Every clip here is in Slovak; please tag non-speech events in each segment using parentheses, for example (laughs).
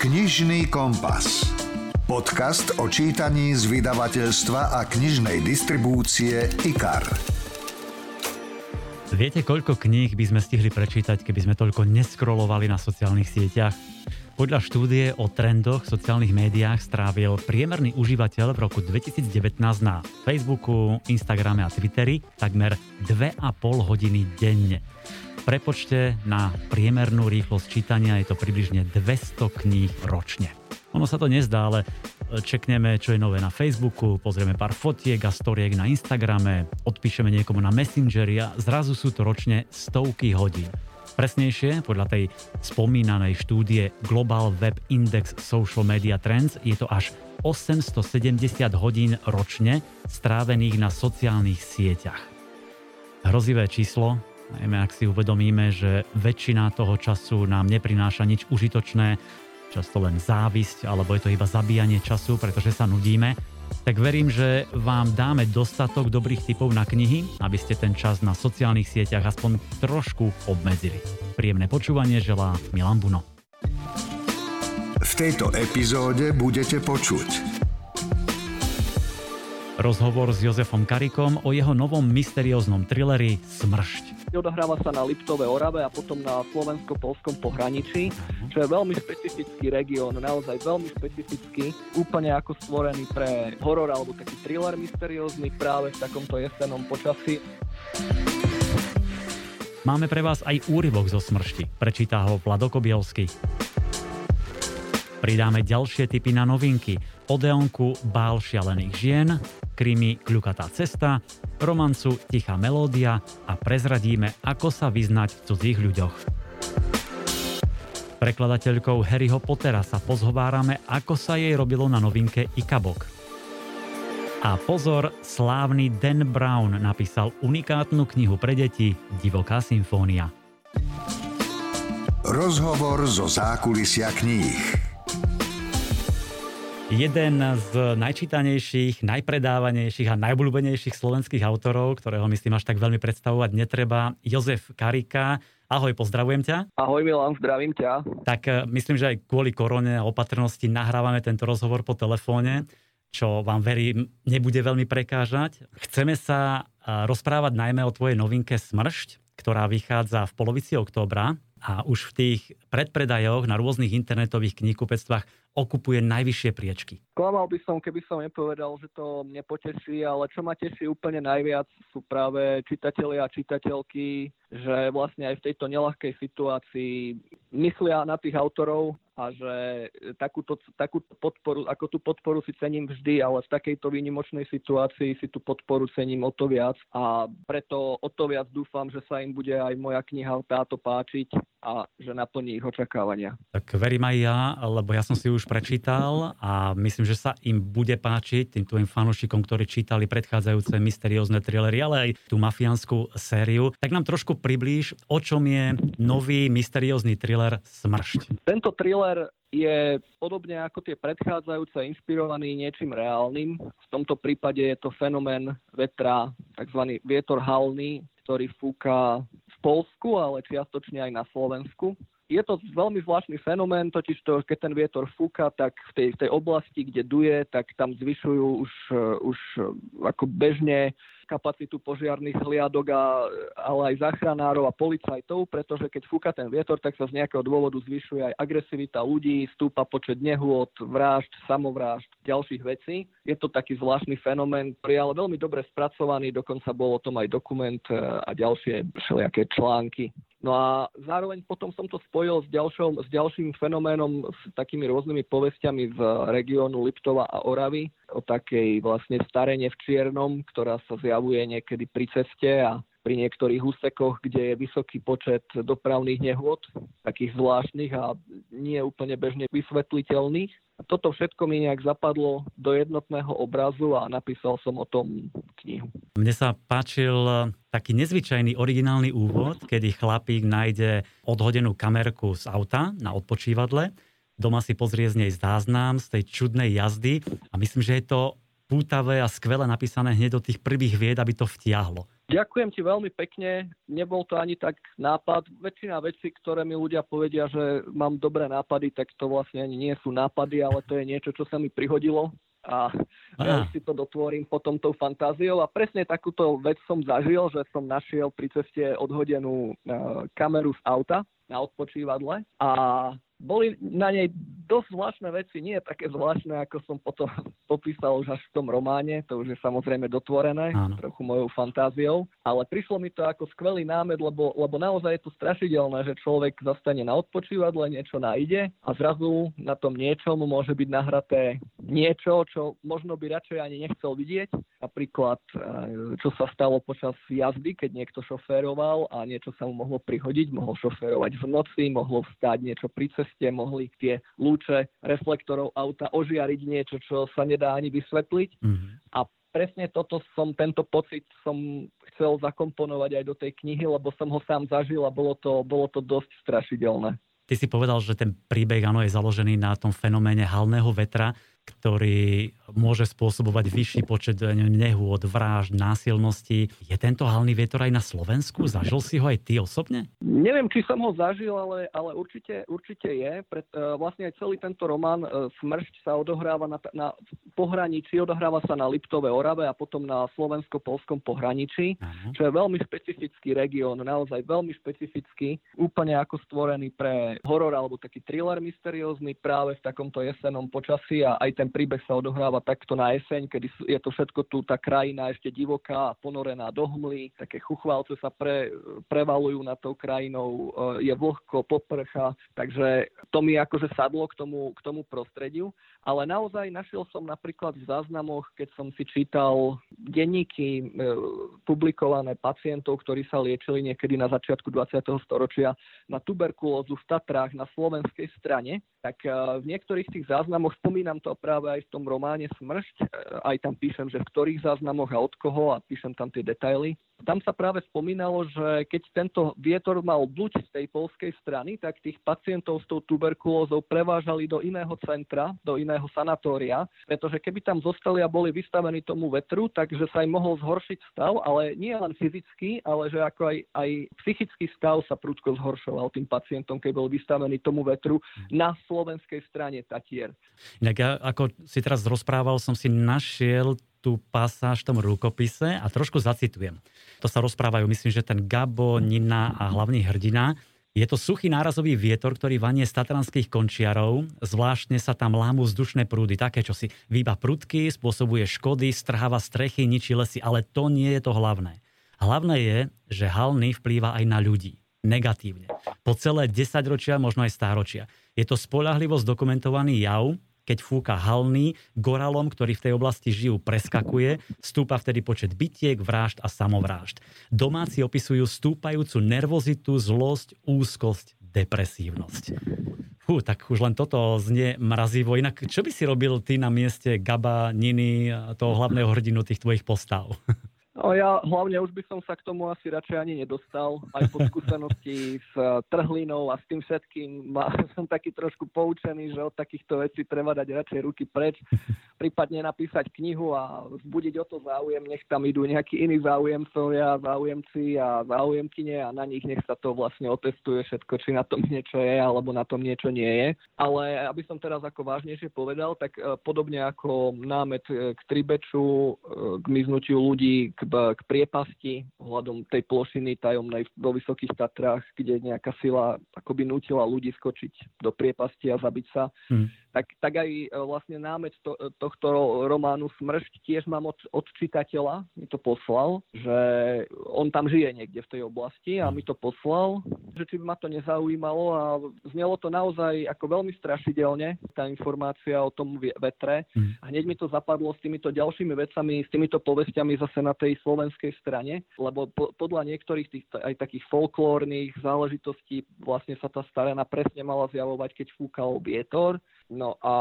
Knižný kompas. Podcast o čítaní z vydavateľstva a knižnej distribúcie IKAR. Viete, koľko kníh by sme stihli prečítať, keby sme toľko neskrolovali na sociálnych sieťach? Podľa štúdie o trendoch v sociálnych médiách strávil priemerný užívateľ v roku 2019 na Facebooku, Instagrame a Twitteri takmer 2,5 hodiny denne prepočte na priemernú rýchlosť čítania je to približne 200 kníh ročne. Ono sa to nezdá, ale čekneme, čo je nové na Facebooku, pozrieme pár fotiek a storiek na Instagrame, odpíšeme niekomu na Messengeri a zrazu sú to ročne stovky hodín. Presnejšie, podľa tej spomínanej štúdie Global Web Index Social Media Trends je to až 870 hodín ročne strávených na sociálnych sieťach. Hrozivé číslo, najmä ak si uvedomíme, že väčšina toho času nám neprináša nič užitočné, často len závisť, alebo je to iba zabíjanie času, pretože sa nudíme, tak verím, že vám dáme dostatok dobrých typov na knihy, aby ste ten čas na sociálnych sieťach aspoň trošku obmedzili. Príjemné počúvanie želá Milan Buno. V tejto epizóde budete počuť Rozhovor s Jozefom Karikom o jeho novom mysterióznom trileri Smršť. Odohráva sa na Liptove Orave a potom na slovensko-polskom pohraničí, čo je veľmi špecifický región, naozaj veľmi špecifický, úplne ako stvorený pre horor alebo taký thriller mysteriózny práve v takomto jesenom počasí. Máme pre vás aj úryvok zo Smršti. Prečíta ho Vladokobielsky. Pridáme ďalšie typy na novinky. Odeonku Bál šialených žien, krimi Kľukatá cesta, romancu Tichá melódia a prezradíme, ako sa vyznať v cudzích ľuďoch. Prekladateľkou Harryho Pottera sa pozhovárame, ako sa jej robilo na novinke Ikabok. A pozor, slávny Dan Brown napísal unikátnu knihu pre deti Divoká symfónia. Rozhovor zo zákulisia kníh. Jeden z najčítanejších, najpredávanejších a najobľúbenejších slovenských autorov, ktorého myslím až tak veľmi predstavovať netreba, Jozef Karika. Ahoj, pozdravujem ťa. Ahoj Milan, zdravím ťa. Tak eh, myslím, že aj kvôli korone a opatrnosti nahrávame tento rozhovor po telefóne, čo vám verím nebude veľmi prekážať. Chceme sa eh, rozprávať najmä o tvojej novinke Smršť, ktorá vychádza v polovici októbra a už v tých predpredajoch na rôznych internetových kníhkupectvách okupuje najvyššie priečky. Klamal by som, keby som nepovedal, že to mne poteší, ale čo ma teší úplne najviac sú práve čitatelia a čitateľky, že vlastne aj v tejto nelahkej situácii myslia na tých autorov a že takúto, takúto podporu, ako tú podporu si cením vždy, ale v takejto výnimočnej situácii si tú podporu cením o to viac a preto o to viac dúfam, že sa im bude aj moja kniha táto páčiť a že naplní ich očakávania. Tak verím aj ja, lebo ja som si už prečítal a myslím, že sa im bude páčiť tým tvojim fanúšikom, ktorí čítali predchádzajúce mysteriózne thrillery, ale aj tú mafiánsku sériu. Tak nám trošku priblíž, o čom je nový mysteriózny thriller Smršť. Tento thriller je podobne ako tie predchádzajúce inšpirovaný niečím reálnym. V tomto prípade je to fenomén vetra, tzv. vietor halný, ktorý fúka Polsku, ale čiastočne aj na Slovensku. Je to veľmi zvláštny fenomén, totiž to, keď ten vietor fúka, tak v tej, v tej oblasti, kde duje, tak tam zvyšujú už, už ako bežne kapacitu požiarných hliadok, a, ale aj záchranárov a policajtov, pretože keď fúka ten vietor, tak sa z nejakého dôvodu zvyšuje aj agresivita ľudí, stúpa počet nehôd, vražd, samovrážd, ďalších vecí. Je to taký zvláštny fenomén, ktorý je ale veľmi dobre spracovaný, dokonca bol o tom aj dokument e, a ďalšie všelijaké články. No a zároveň potom som to spojil s, ďalšou, s ďalším fenoménom, s takými rôznymi povestiami z regiónu Liptova a Oravy, o takej vlastne starene v Čiernom, ktorá sa zjavuje niekedy pri ceste a pri niektorých úsekoch, kde je vysoký počet dopravných nehôd, takých zvláštnych a nie úplne bežne vysvetliteľných. Toto všetko mi nejak zapadlo do jednotného obrazu a napísal som o tom knihu. Mne sa páčil taký nezvyčajný originálny úvod, kedy chlapík nájde odhodenú kamerku z auta na odpočívadle, doma si pozrie z nej záznam z tej čudnej jazdy a myslím, že je to pútavé a skvele napísané hneď do tých prvých vied, aby to vtiahlo. Ďakujem ti veľmi pekne. Nebol to ani tak nápad. Väčšina vecí, ktoré mi ľudia povedia, že mám dobré nápady, tak to vlastne ani nie sú nápady, ale to je niečo, čo sa mi prihodilo a ja si to dotvorím potom tou fantáziou a presne takúto vec som zažil, že som našiel pri ceste odhodenú uh, kameru z auta na odpočívadle a boli na nej dosť zvláštne veci, nie také zvláštne, ako som potom (laughs) popísal už až v tom románe, to už je samozrejme dotvorené, Áno. trochu mojou fantáziou, ale prišlo mi to ako skvelý námed, lebo, lebo naozaj je to strašidelné, že človek zastane na odpočívadle, niečo nájde a zrazu na tom niečom môže byť nahraté niečo, čo možno by radšej ani nechcel vidieť. Napríklad, e, čo sa stalo počas jazdy, keď niekto šoféroval a niečo sa mu mohlo prihodiť, mohol šoférovať v noci, mohlo vstať niečo pri ceste, ste mohli tie lúče reflektorov auta ožiariť niečo, čo sa nedá ani vysvetliť. Mm-hmm. A presne toto som, tento pocit som chcel zakomponovať aj do tej knihy, lebo som ho sám zažil a bolo to, bolo to dosť strašidelné. Ty si povedal, že ten príbeh áno, je založený na tom fenoméne halného vetra ktorý môže spôsobovať vyšší počet nehôd, vražd, násilností. Je tento halný vietor aj na Slovensku? Zažil si ho aj ty osobne? Neviem, či som ho zažil, ale, ale určite, určite je. Pred, uh, vlastne aj celý tento román uh, Smršť sa odohráva na, na pohraničí, odohráva sa na Liptove Orave a potom na slovensko-polskom pohraničí, uh-huh. čo je veľmi špecifický región, naozaj veľmi špecifický, úplne ako stvorený pre horor alebo taký thriller mysteriózny práve v takomto jesenom počasí a aj ten príbeh sa odohráva takto na jeseň, kedy je to všetko tu, tá krajina ešte divoká a ponorená do hmly, také chuchvalce sa pre, prevalujú nad tou krajinou, e, je vlhko, poprcha, takže to mi akože sadlo k tomu, k tomu prostrediu. Ale naozaj našiel som napríklad v záznamoch, keď som si čítal denníky e, publikované pacientov, ktorí sa liečili niekedy na začiatku 20. storočia na tuberkulózu v Tatrách na slovenskej strane, tak e, v niektorých tých záznamoch, spomínam to práve aj v tom románe Smršť, e, aj tam píšem, že v ktorých záznamoch a od koho a píšem tam tie detaily, tam sa práve spomínalo, že keď tento vietor mal bluť z tej polskej strany, tak tých pacientov s tou tuberkulózou prevážali do iného centra, do iného sanatória, pretože keby tam zostali a boli vystavení tomu vetru, takže sa im mohol zhoršiť stav, ale nie len fyzicky, ale že ako aj, aj psychický stav sa prudko zhoršoval tým pacientom, keď bol vystavený tomu vetru na slovenskej strane Tatier. Inak ja, ako si teraz rozprával, som si našiel tú pasáž v tom rukopise a trošku zacitujem. To sa rozprávajú, myslím, že ten Gabo, Nina a hlavný hrdina. Je to suchý nárazový vietor, ktorý vanie z tatranských končiarov. Zvláštne sa tam lámu vzdušné prúdy, také, čo si výba prudky, spôsobuje škody, strháva strechy, ničí lesy, ale to nie je to hlavné. Hlavné je, že halný vplýva aj na ľudí. Negatívne. Po celé 10 ročia, možno aj stáročia. Je to spolahlivo zdokumentovaný jav, keď fúka halný, goralom, ktorí v tej oblasti žijú, preskakuje, stúpa vtedy počet bytiek, vražd a samovrážd. Domáci opisujú stúpajúcu nervozitu, zlosť, úzkosť, depresívnosť. Fú, tak už len toto znie mrazivo. Inak, čo by si robil ty na mieste Gaba, Niny, toho hlavného hrdinu tých tvojich postav? (laughs) No ja hlavne už by som sa k tomu asi radšej ani nedostal. Aj po skúsenosti s eh, trhlinou a s tým všetkým ma, (laughs) som taký trošku poučený, že od takýchto vecí treba dať radšej ruky preč, prípadne napísať knihu a vzbudiť o to záujem, nech tam idú nejakí iní záujemcovia, záujemci a záujemkyne a na nich nech sa to vlastne otestuje všetko, či na tom niečo je alebo na tom niečo nie je. Ale aby som teraz ako vážnejšie povedal, tak eh, podobne ako námet eh, k tribeču, k miznutiu ľudí, k, k priepasti ohľadom tej plošiny tajomnej vo Vysokých Tatrách, kde nejaká sila akoby nutila ľudí skočiť do priepasti a zabiť sa. Hmm tak, tak aj e, vlastne námet to, e, tohto románu Smršť tiež mám od, od čitateľa, mi to poslal, že on tam žije niekde v tej oblasti a mi to poslal, že či by ma to nezaujímalo a znelo to naozaj ako veľmi strašidelne, tá informácia o tom vetre. Mm. A hneď mi to zapadlo s týmito ďalšími vecami, s týmito povestiami zase na tej slovenskej strane, lebo po, podľa niektorých tých aj takých folklórnych záležitostí vlastne sa tá starena presne mala zjavovať, keď fúkal vietor No a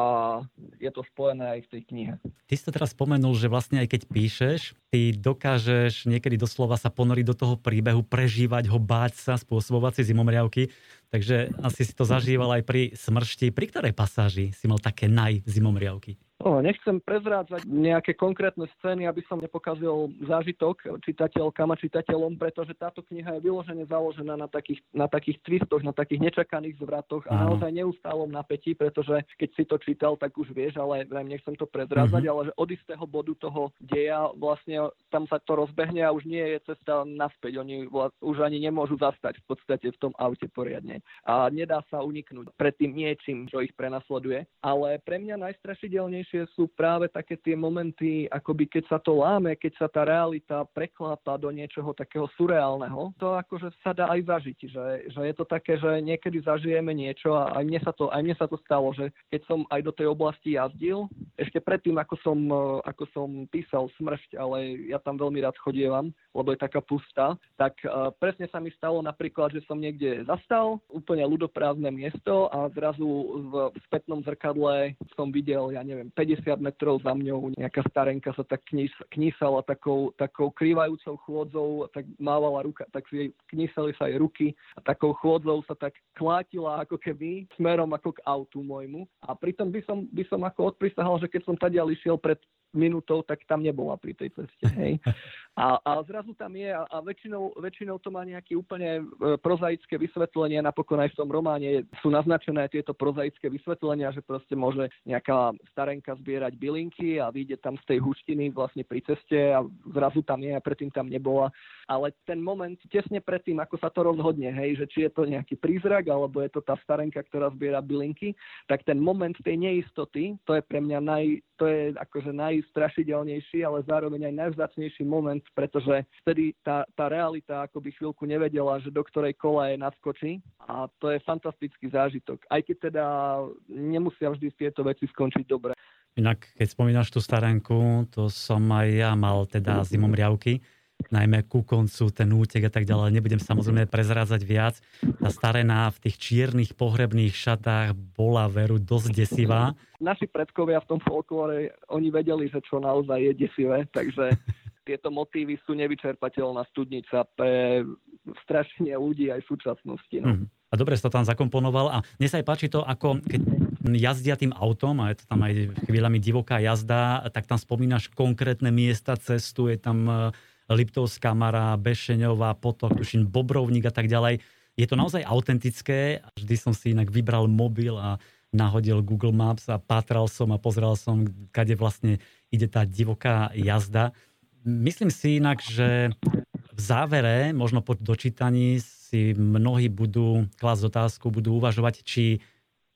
je to spojené aj v tej knihe. Ty si to teraz spomenul, že vlastne aj keď píšeš, ty dokážeš niekedy doslova sa ponoriť do toho príbehu, prežívať ho, báť sa, spôsobovať si zimomriavky. Takže asi si to zažíval aj pri smršti. Pri ktorej pasáži si mal také naj zimomriavky? No, nechcem prezrádzať nejaké konkrétne scény, aby som nepokazil zážitok čitateľkám a čitateľom, pretože táto kniha je vyložene založená na takých, na takých twistoch, na takých nečakaných zvratoch a naozaj neustálom napätí, pretože keď si to čítal, tak už vieš, ale nechcem to prezrádzať, mm-hmm. ale že od istého bodu toho deja vlastne tam sa to rozbehne a už nie je cesta naspäť. Oni už ani nemôžu zastať v podstate v tom aute poriadne. A nedá sa uniknúť pred tým niečím, čo ich prenasleduje. Ale pre mňa najstrašidelnejšie najsilnejšie sú práve také tie momenty, akoby keď sa to láme, keď sa tá realita preklápa do niečoho takého surreálneho, to akože sa dá aj zažiť, že, že je to také, že niekedy zažijeme niečo a aj mne sa to, aj mne sa to stalo, že keď som aj do tej oblasti jazdil, ešte predtým, ako som, ako som písal Smršť, ale ja tam veľmi rád chodievam, lebo je taká pustá, tak uh, presne sa mi stalo napríklad, že som niekde zastal, úplne ľudoprázdne miesto a zrazu v spätnom zrkadle som videl, ja neviem, 50 metrov za mňou nejaká starenka sa tak knis, knísala takou, takou krývajúcou chôdzou, tak mávala ruka, tak si jej knísali sa jej ruky a takou chôdzou sa tak klátila ako keby smerom ako k autu môjmu. A pritom by som, by som ako odprisahal, že keď som tady išiel pred minútou, tak tam nebola pri tej ceste. Hej. A, a zrazu tam je a, a väčšinou, väčšinou to má nejaké úplne e, prozaické vysvetlenie. Napokon aj v tom románe sú naznačené tieto prozaické vysvetlenia, že proste môže nejaká starenka zbierať bylinky a vyjde tam z tej huštiny vlastne pri ceste a zrazu tam je a predtým tam nebola. Ale ten moment tesne predtým, ako sa to rozhodne, hej, že či je to nejaký prízrak alebo je to tá starenka, ktorá zbiera bylinky, tak ten moment tej neistoty, to je pre mňa naj, to je akože najstrašidelnejší, ale zároveň aj najvzácnejší moment, pretože vtedy tá, tá realita akoby chvíľku nevedela, že do ktorej kola je naskočí a to je fantastický zážitok. Aj keď teda nemusia vždy tieto veci skončiť dobre. Inak, keď spomínaš tú starenku, to som aj ja mal teda zimom riavky najmä ku koncu, ten útek a tak ďalej. Nebudem samozrejme prezrádzať viac. Tá starená v tých čiernych pohrebných šatách bola veru dosť desivá. Naši predkovia v tom folklóre, oni vedeli, že čo naozaj je desivé, takže (laughs) tieto motívy sú nevyčerpateľná studnica pre strašenie ľudí aj v súčasnosti. No. Mm. A dobre si to tam zakomponoval a mne sa aj páči to, ako keď jazdia tým autom a je to tam aj chvíľami divoká jazda, tak tam spomínaš konkrétne miesta cestu, je tam Liptovská Mara, Bešeňová, Potok, tuším Bobrovník a tak ďalej. Je to naozaj autentické. Vždy som si inak vybral mobil a nahodil Google Maps a pátral som a pozrel som, kade vlastne ide tá divoká jazda. Myslím si inak, že v závere, možno po dočítaní si mnohí budú klásť otázku, budú uvažovať, či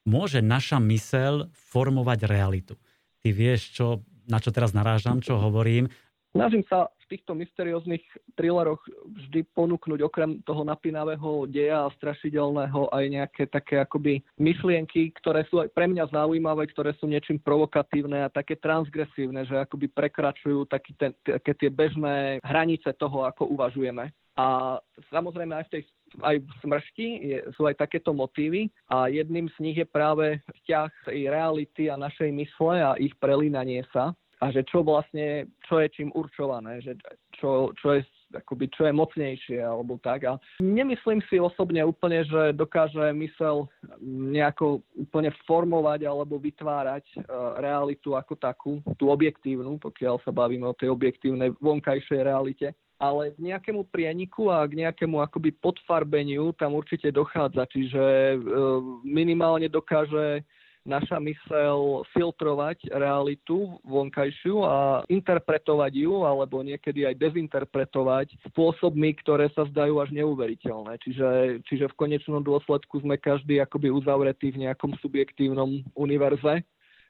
môže naša mysel formovať realitu. Ty vieš, čo, na čo teraz narážam, čo hovorím. Snažím sa v týchto mysterióznych thrilleroch vždy ponúknuť okrem toho napínavého deja a strašidelného aj nejaké také akoby myšlienky, ktoré sú aj pre mňa zaujímavé, ktoré sú niečím provokatívne a také transgresívne, že akoby prekračujú taký ten, také tie bežné hranice toho, ako uvažujeme. A samozrejme aj v tej aj v smršti je, sú aj takéto motívy a jedným z nich je práve vzťah tej reality a našej mysle a ich prelínanie sa a že čo vlastne, čo je čím určované, že čo, čo je akoby, čo je mocnejšie alebo tak. A nemyslím si osobne úplne, že dokáže mysel nejako úplne formovať alebo vytvárať uh, realitu ako takú, tú objektívnu, pokiaľ sa bavíme o tej objektívnej vonkajšej realite. Ale k nejakému prieniku a k nejakému akoby podfarbeniu tam určite dochádza. Čiže uh, minimálne dokáže naša mysel filtrovať realitu vonkajšiu a interpretovať ju, alebo niekedy aj dezinterpretovať spôsobmi, ktoré sa zdajú až neuveriteľné. Čiže, čiže v konečnom dôsledku sme každý akoby uzavretý v nejakom subjektívnom univerze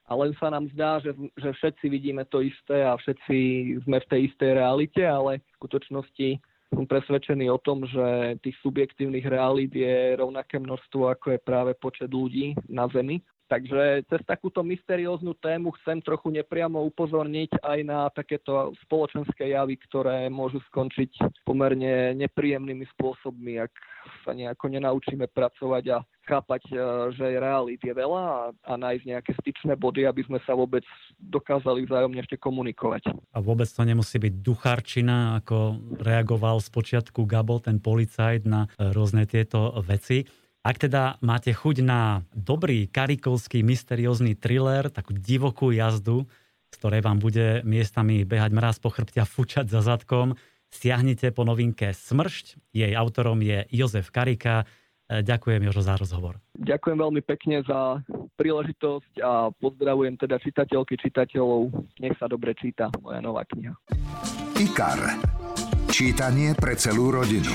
a len sa nám zdá, že, že všetci vidíme to isté a všetci sme v tej istej realite, ale v skutočnosti som presvedčený o tom, že tých subjektívnych realít je rovnaké množstvo, ako je práve počet ľudí na Zemi. Takže cez takúto mysterióznu tému chcem trochu nepriamo upozorniť aj na takéto spoločenské javy, ktoré môžu skončiť pomerne nepríjemnými spôsobmi, ak sa nejako nenaučíme pracovať a chápať, e, že realít je veľa a, nájsť nejaké styčné body, aby sme sa vôbec dokázali vzájomne ešte komunikovať. A vôbec to nemusí byť ducharčina, ako reagoval z počiatku Gabo, ten policajt, na rôzne tieto veci Ak teda máte chuť na dobrý karikovský mysteriózny thriller, takú divokú jazdu, z ktorej vám bude miestami behať mraz po chrbte a fučať za zadkom, stiahnite po novinke Smršť. Jej autorom je Jozef Karika. E, ďakujem, Jožo, za rozhovor. Ďakujem veľmi pekne za príležitosť a pozdravujem teda čitateľky, čitateľov. Nech sa dobre číta moja nová kniha. IKAR. Čítanie pre celú rodinu.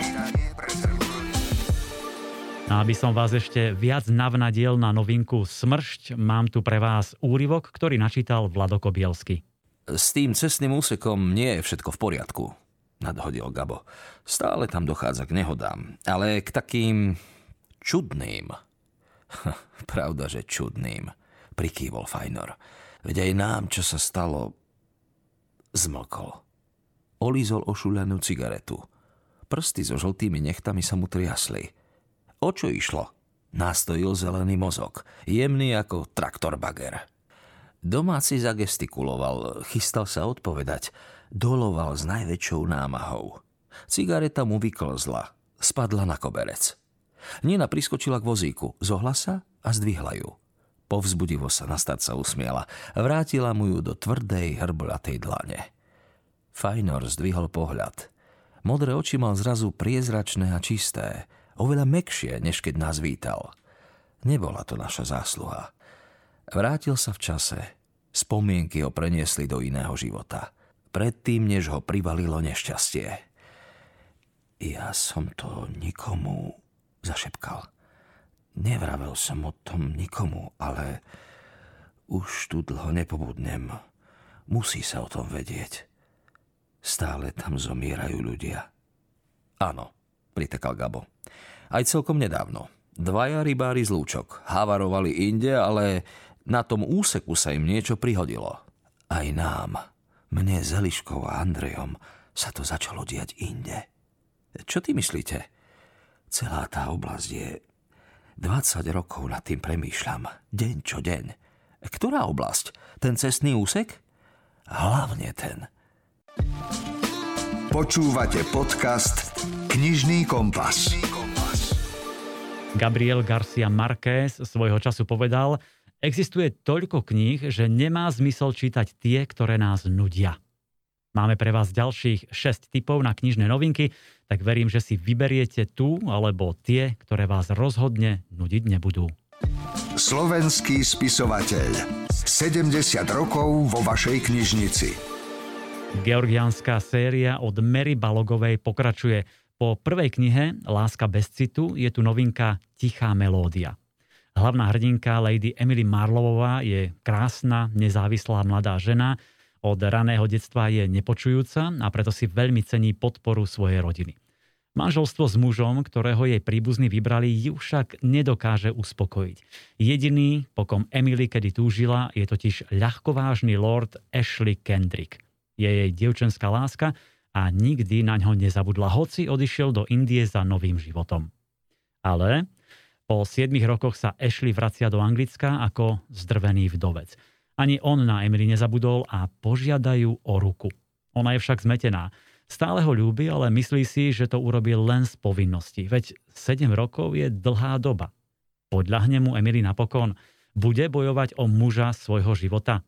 A aby som vás ešte viac navnadiel na novinku Smršť, mám tu pre vás úryvok, ktorý načítal Vlado Kobielsky. S tým cestným úsekom nie je všetko v poriadku, nadhodil Gabo. Stále tam dochádza k nehodám, ale k takým čudným. (laughs) Pravda, že čudným, prikývol Fajnor. Veď aj nám, čo sa stalo, zmlkol. Olízol ošulenú cigaretu. Prsty so žltými nechtami sa mu triasli – O čo išlo? Nastojil zelený mozog, jemný ako traktor bager. Domáci zagestikuloval, chystal sa odpovedať, doloval s najväčšou námahou. Cigareta mu vyklzla, spadla na koberec. Nina priskočila k vozíku, zohla sa a zdvihla ju. Povzbudivo sa na starca usmiela, vrátila mu ju do tvrdej, hrbolatej dlane. Fajnor zdvihol pohľad. Modré oči mal zrazu priezračné a čisté, oveľa mekšie, než keď nás vítal. Nebola to naša zásluha. Vrátil sa v čase. Spomienky ho preniesli do iného života. Predtým, než ho privalilo nešťastie. Ja som to nikomu zašepkal. Nevravel som o tom nikomu, ale už tu dlho nepobudnem. Musí sa o tom vedieť. Stále tam zomierajú ľudia. Áno, pritekal Gabo. Aj celkom nedávno. Dvaja rybári z lúčok havarovali inde, ale na tom úseku sa im niečo prihodilo. Aj nám, mne s Eliškou a Andrejom, sa to začalo diať inde. Čo ty myslíte? Celá tá oblasť je... 20 rokov nad tým premýšľam. Deň čo deň. Ktorá oblasť? Ten cestný úsek? Hlavne ten. Počúvate podcast Knižný kompas. Gabriel Garcia Marquez svojho času povedal, existuje toľko kníh, že nemá zmysel čítať tie, ktoré nás nudia. Máme pre vás ďalších 6 typov na knižné novinky, tak verím, že si vyberiete tu alebo tie, ktoré vás rozhodne nudiť nebudú. Slovenský spisovateľ. 70 rokov vo vašej knižnici. Georgianská séria od Mary Balogovej pokračuje. Po prvej knihe Láska bez citu je tu novinka Tichá melódia. Hlavná hrdinka Lady Emily Marlovová je krásna, nezávislá mladá žena, od raného detstva je nepočujúca a preto si veľmi cení podporu svojej rodiny. Manželstvo s mužom, ktorého jej príbuzní vybrali, ju však nedokáže uspokojiť. Jediný, po kom Emily kedy túžila, je totiž ľahkovážny lord Ashley Kendrick. Je jej dievčenská láska, a nikdy na ňo nezabudla, hoci odišiel do Indie za novým životom. Ale po 7 rokoch sa Ashley vracia do Anglicka ako zdrvený vdovec. Ani on na Emily nezabudol a požiadajú o ruku. Ona je však zmetená. Stále ho ľúbi, ale myslí si, že to urobil len z povinnosti. Veď 7 rokov je dlhá doba. Podľahne mu Emily napokon. Bude bojovať o muža svojho života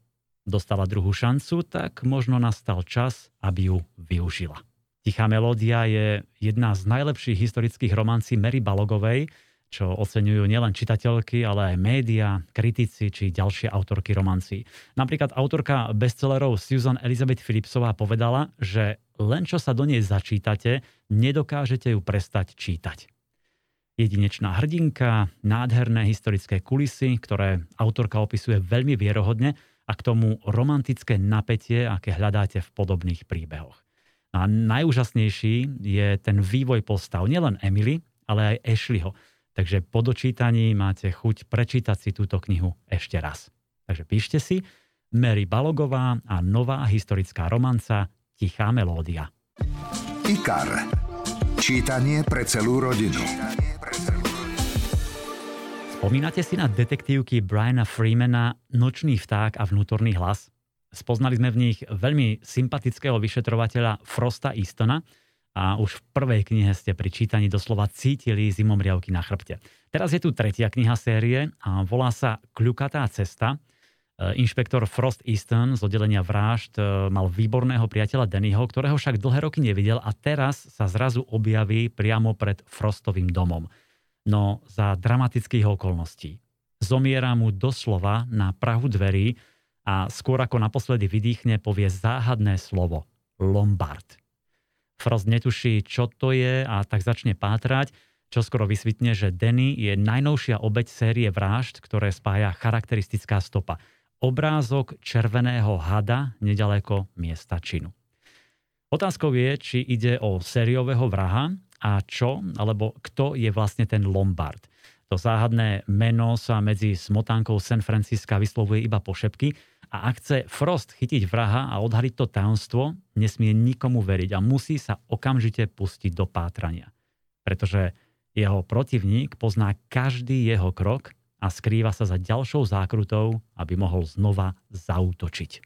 dostala druhú šancu, tak možno nastal čas, aby ju využila. Tichá melódia je jedna z najlepších historických romancí Mary Balogovej, čo oceňujú nielen čitateľky, ale aj média, kritici či ďalšie autorky romancí. Napríklad autorka bestsellerov Susan Elizabeth Philipsová povedala, že len čo sa do nej začítate, nedokážete ju prestať čítať. Jedinečná hrdinka, nádherné historické kulisy, ktoré autorka opisuje veľmi vierohodne a k tomu romantické napätie, aké hľadáte v podobných príbehoch. A najúžasnejší je ten vývoj postav, nielen Emily, ale aj Ashleyho. Takže po dočítaní máte chuť prečítať si túto knihu ešte raz. Takže píšte si Mary Balogová a nová historická romanca Tichá melódia. IKAR. Čítanie pre celú rodinu. Spomínate si na detektívky Briana Freemana Nočný vták a vnútorný hlas? Spoznali sme v nich veľmi sympatického vyšetrovateľa Frosta Eastona a už v prvej knihe ste pri čítaní doslova cítili zimomriavky na chrbte. Teraz je tu tretia kniha série a volá sa Kľukatá cesta. E, inšpektor Frost Easton z oddelenia vražd e, mal výborného priateľa Dennyho, ktorého však dlhé roky nevidel a teraz sa zrazu objaví priamo pred Frostovým domom. No za dramatických okolností. Zomiera mu doslova na prahu dverí a skôr ako naposledy vydýchne, povie záhadné slovo Lombard. Frost netuší, čo to je a tak začne pátrať – čo skoro vysvetne, že Denny je najnovšia obeď série vražd, ktoré spája charakteristická stopa. Obrázok červeného hada nedaleko miesta činu. Otázkou je, či ide o sériového vraha a čo, alebo kto je vlastne ten Lombard. To záhadné meno sa medzi smotánkou San Francisca vyslovuje iba po šepky a ak chce Frost chytiť vraha a odhaliť to tajomstvo, nesmie nikomu veriť a musí sa okamžite pustiť do pátrania. Pretože jeho protivník pozná každý jeho krok a skrýva sa za ďalšou zákrutou, aby mohol znova zautočiť.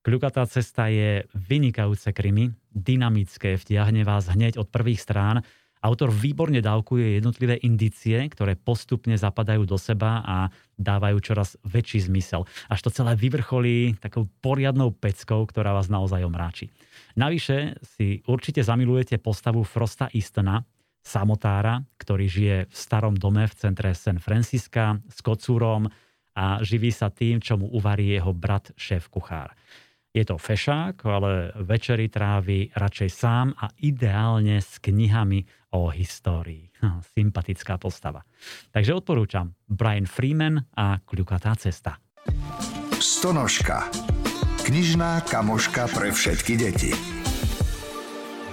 Kľukatá cesta je vynikajúce krymy, dynamické, vtiahne vás hneď od prvých strán. Autor výborne dávkuje jednotlivé indície, ktoré postupne zapadajú do seba a dávajú čoraz väčší zmysel. Až to celé vyvrcholí takou poriadnou peckou, ktorá vás naozaj omráči. Navyše si určite zamilujete postavu Frosta Eastona, samotára, ktorý žije v starom dome v centre San Francisca s kocúrom a živí sa tým, čo mu uvarí jeho brat šéf kuchár. Je to fešák, ale večery trávi radšej sám a ideálne s knihami o histórii. (laughs) Sympatická postava. Takže odporúčam Brian Freeman a Kľukatá cesta. Stonožka. Knižná kamoška pre všetky deti.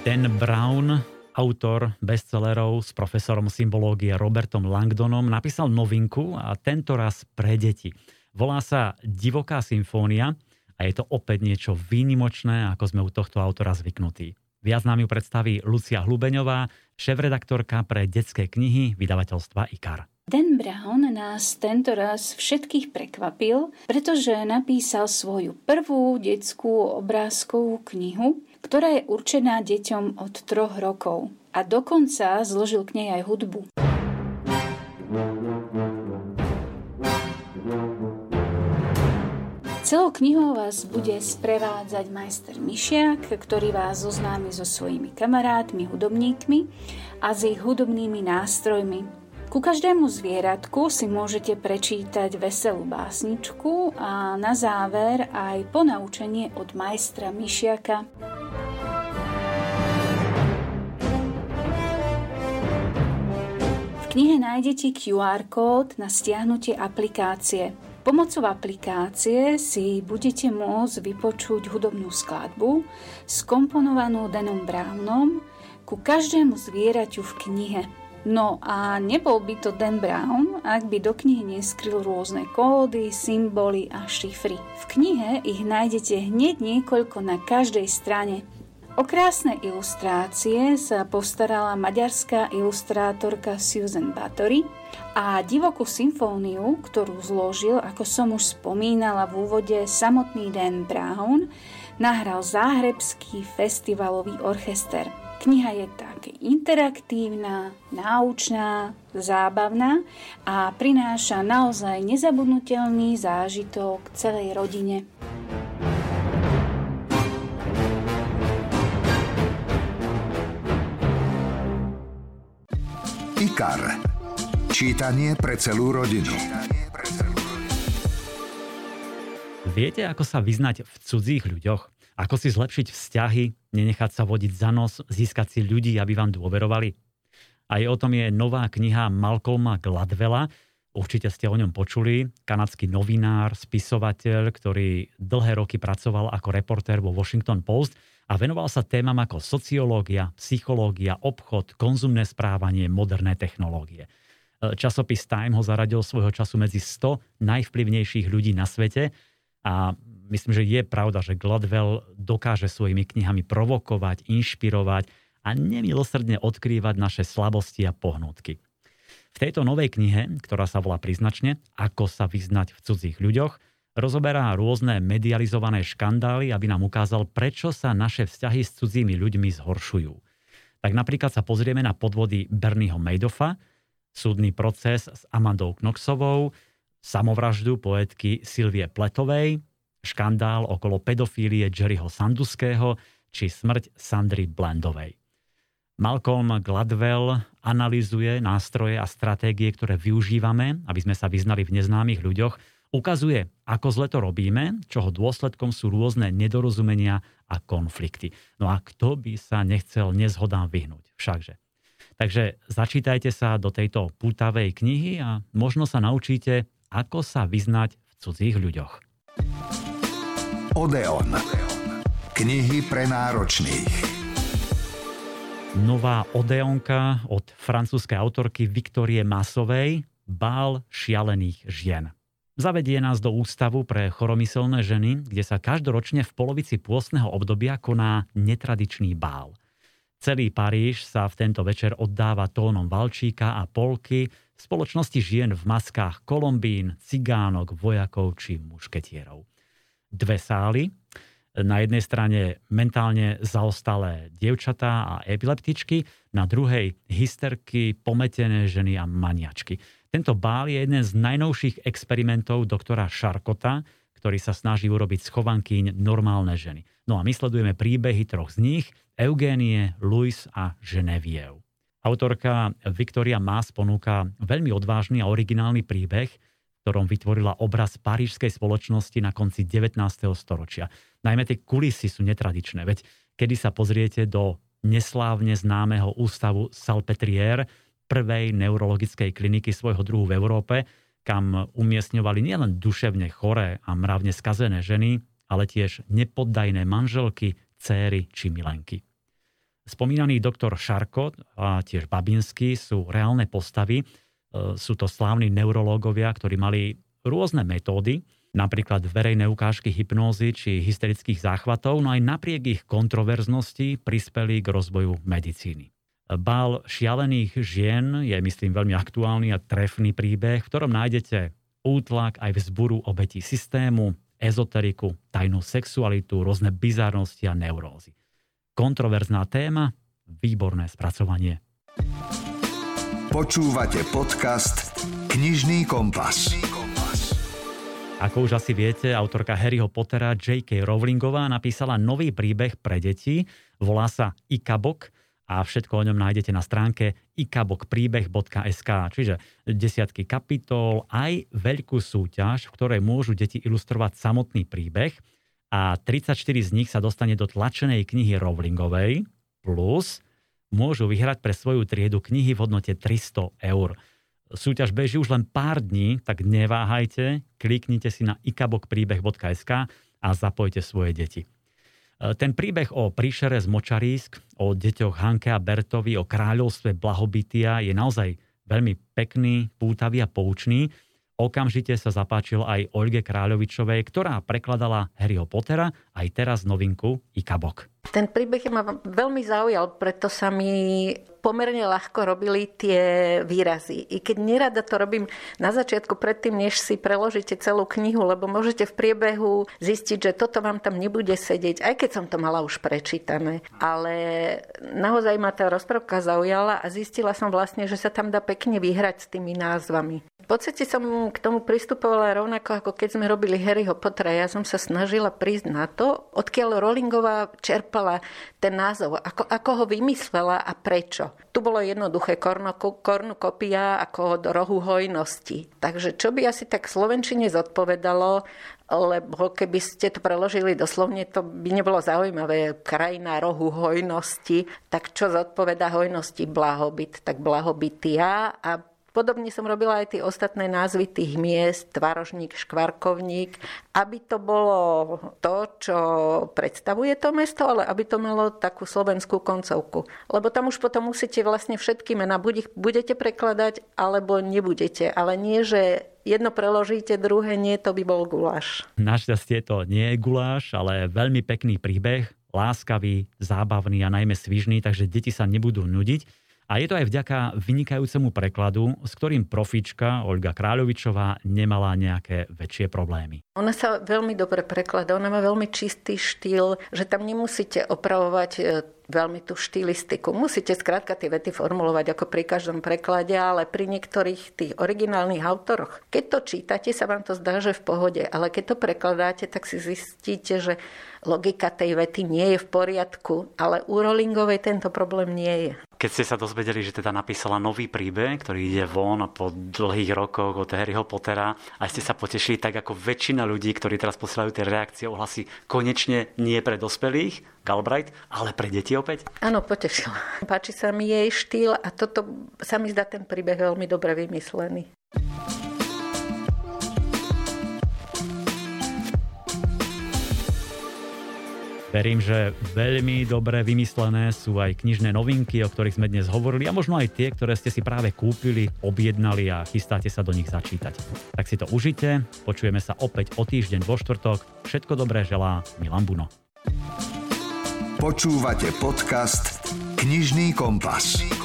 Dan Brown autor bestsellerov s profesorom symbológie Robertom Langdonom napísal novinku a tento raz pre deti. Volá sa Divoká symfónia a je to opäť niečo výnimočné, ako sme u tohto autora zvyknutí. Viac nám ju predstaví Lucia Hlubeňová, šéf-redaktorka pre detské knihy vydavateľstva IKAR. Dan Brown nás tento raz všetkých prekvapil, pretože napísal svoju prvú detskú obrázkovú knihu, ktorá je určená deťom od troch rokov a dokonca zložil k nej aj hudbu. Celou knihou vás bude sprevádzať majster Mišiak, ktorý vás zoznámi so svojimi kamarátmi, hudobníkmi a s ich hudobnými nástrojmi. Ku každému zvieratku si môžete prečítať veselú básničku a na záver aj ponaučenie od majstra Myšiaka. V knihe nájdete QR kód na stiahnutie aplikácie. Pomocou aplikácie si budete môcť vypočuť hudobnú skladbu skomponovanú Denom Brownom ku každému zvieraťu v knihe. No a nebol by to Dan Brown, ak by do knihy neskryl rôzne kódy, symboly a šifry. V knihe ich nájdete hneď niekoľko na každej strane. O krásne ilustrácie sa postarala maďarská ilustrátorka Susan Bathory a divokú symfóniu, ktorú zložil, ako som už spomínala v úvode, samotný Dan Brown, nahral Záhrebský festivalový orchester. Kniha je tak interaktívna, náučná, zábavná a prináša naozaj nezabudnutelný zážitok celej rodine. IKAR. Čítanie pre celú rodinu. Viete, ako sa vyznať v cudzích ľuďoch? Ako si zlepšiť vzťahy, nenechať sa vodiť za nos, získať si ľudí, aby vám dôverovali? Aj o tom je nová kniha Malcolma Gladwella. Určite ste o ňom počuli. Kanadský novinár, spisovateľ, ktorý dlhé roky pracoval ako reportér vo Washington Post a venoval sa témam ako sociológia, psychológia, obchod, konzumné správanie, moderné technológie. Časopis Time ho zaradil svojho času medzi 100 najvplyvnejších ľudí na svete a myslím, že je pravda, že Gladwell dokáže svojimi knihami provokovať, inšpirovať a nemilosrdne odkrývať naše slabosti a pohnutky. V tejto novej knihe, ktorá sa volá priznačne Ako sa vyznať v cudzích ľuďoch, rozoberá rôzne medializované škandály, aby nám ukázal, prečo sa naše vzťahy s cudzími ľuďmi zhoršujú. Tak napríklad sa pozrieme na podvody Bernieho Madoffa, súdny proces s Amandou Knoxovou, samovraždu poetky Silvie Pletovej, škandál okolo pedofílie Jerryho Sanduského či smrť Sandry Blandovej. Malcolm Gladwell analizuje nástroje a stratégie, ktoré využívame, aby sme sa vyznali v neznámych ľuďoch, ukazuje, ako zle to robíme, čoho dôsledkom sú rôzne nedorozumenia a konflikty. No a kto by sa nechcel nezhodám vyhnúť? Všakže. Takže začítajte sa do tejto putavej knihy a možno sa naučíte, ako sa vyznať v cudzích ľuďoch. Odeon. Knihy pre náročných. Nová Odeonka od francúzskej autorky Viktorie Masovej Bál šialených žien. Zavedie nás do ústavu pre choromyselné ženy, kde sa každoročne v polovici pôstneho obdobia koná netradičný bál. Celý Paríž sa v tento večer oddáva tónom valčíka a polky spoločnosti žien v maskách kolombín, cigánok, vojakov či mušketierov. Dve sály, na jednej strane mentálne zaostalé dievčatá a epileptičky, na druhej hysterky, pometené ženy a maniačky. Tento bál je jeden z najnovších experimentov doktora Šarkota, ktorý sa snaží urobiť schovankyň normálne ženy. No a my sledujeme príbehy troch z nich, Eugénie, Louis a Genevieve. Autorka Victoria Maas ponúka veľmi odvážny a originálny príbeh, ktorom vytvorila obraz parížskej spoločnosti na konci 19. storočia. Najmä tie kulisy sú netradičné, veď kedy sa pozriete do neslávne známeho ústavu Salpetriere, prvej neurologickej kliniky svojho druhu v Európe, kam umiestňovali nielen duševne choré a mravne skazené ženy, ale tiež nepoddajné manželky, céry či milenky. Spomínaný doktor Šarko a tiež Babinský sú reálne postavy, E, sú to slávni neurológovia, ktorí mali rôzne metódy, napríklad verejné ukážky hypnózy či hysterických záchvatov, no aj napriek ich kontroverznosti prispeli k rozvoju medicíny. Bál šialených žien je, myslím, veľmi aktuálny a trefný príbeh, v ktorom nájdete útlak aj vzburu obetí systému, ezoteriku, tajnú sexualitu, rôzne bizarnosti a neurózy. Kontroverzná téma, výborné spracovanie. Počúvate podcast Knižný kompas. Ako už asi viete, autorka Harryho Pottera J.K. Rowlingová napísala nový príbeh pre deti. Volá sa Ikabok a všetko o ňom nájdete na stránke ikabokpríbeh.sk, čiže desiatky kapitol, aj veľkú súťaž, v ktorej môžu deti ilustrovať samotný príbeh a 34 z nich sa dostane do tlačenej knihy Rowlingovej plus môžu vyhrať pre svoju triedu knihy v hodnote 300 eur. Súťaž beží už len pár dní, tak neváhajte, kliknite si na ikabokpríbeh.sk a zapojte svoje deti. E, ten príbeh o príšere z Močarísk, o deťoch Hanke a Bertovi, o kráľovstve blahobytia je naozaj veľmi pekný, pútavý a poučný. Okamžite sa zapáčil aj Olge Kráľovičovej, ktorá prekladala Harryho Pottera aj teraz novinku Ikabok. Ten príbeh ma veľmi zaujal, preto sa mi pomerne ľahko robili tie výrazy. I keď nerada to robím na začiatku predtým, než si preložíte celú knihu, lebo môžete v priebehu zistiť, že toto vám tam nebude sedieť, aj keď som to mala už prečítané. Ale naozaj ma tá rozprávka zaujala a zistila som vlastne, že sa tam dá pekne vyhrať s tými názvami. V podstate som k tomu pristupovala rovnako, ako keď sme robili Harryho Pottera. Ja som sa snažila prísť na to, odkiaľ Rowlingová čerpala chápala ten názov, ako, ako ho vymyslela a prečo. Tu bolo jednoduché kornukopia ako do rohu hojnosti. Takže čo by asi tak slovenčine zodpovedalo, lebo keby ste to preložili doslovne, to by nebolo zaujímavé. Krajina rohu hojnosti, tak čo zodpoveda hojnosti? Blahobyt, tak blahobytia a Podobne som robila aj tie ostatné názvy tých miest, Tvarožník, Škvarkovník, aby to bolo to, čo predstavuje to mesto, ale aby to malo takú slovenskú koncovku. Lebo tam už potom musíte vlastne všetky mená, buď ich budete prekladať, alebo nebudete. Ale nie, že jedno preložíte, druhé nie, to by bol guláš. Našťastie to nie je guláš, ale veľmi pekný príbeh, láskavý, zábavný a najmä svižný, takže deti sa nebudú nudiť. A je to aj vďaka vynikajúcemu prekladu, s ktorým profička Olga Kráľovičová nemala nejaké väčšie problémy. Ona sa veľmi dobre prekladá, ona má veľmi čistý štýl, že tam nemusíte opravovať e, veľmi tú štilistiku. Musíte skrátka tie vety formulovať ako pri každom preklade, ale pri niektorých tých originálnych autoroch. Keď to čítate, sa vám to zdá, že v pohode, ale keď to prekladáte, tak si zistíte, že logika tej vety nie je v poriadku, ale u Rowlingovej tento problém nie je. Keď ste sa dozvedeli, že teda napísala nový príbeh, ktorý ide von po dlhých rokoch od Harryho Pottera a ste sa potešili tak ako väčšina ľudí, ktorí teraz posielajú tie reakcie, ohlasy, konečne nie pre dospelých, Galbraith, ale pre deti opäť? Áno, potešila. Páči sa mi jej štýl a toto sa mi zdá ten príbeh veľmi dobre vymyslený. Verím, že veľmi dobre vymyslené sú aj knižné novinky, o ktorých sme dnes hovorili a možno aj tie, ktoré ste si práve kúpili, objednali a chystáte sa do nich začítať. Tak si to užite, počujeme sa opäť o týždeň vo štvrtok. Všetko dobré želá Milan Buno. Počúvate podcast Knižný kompas.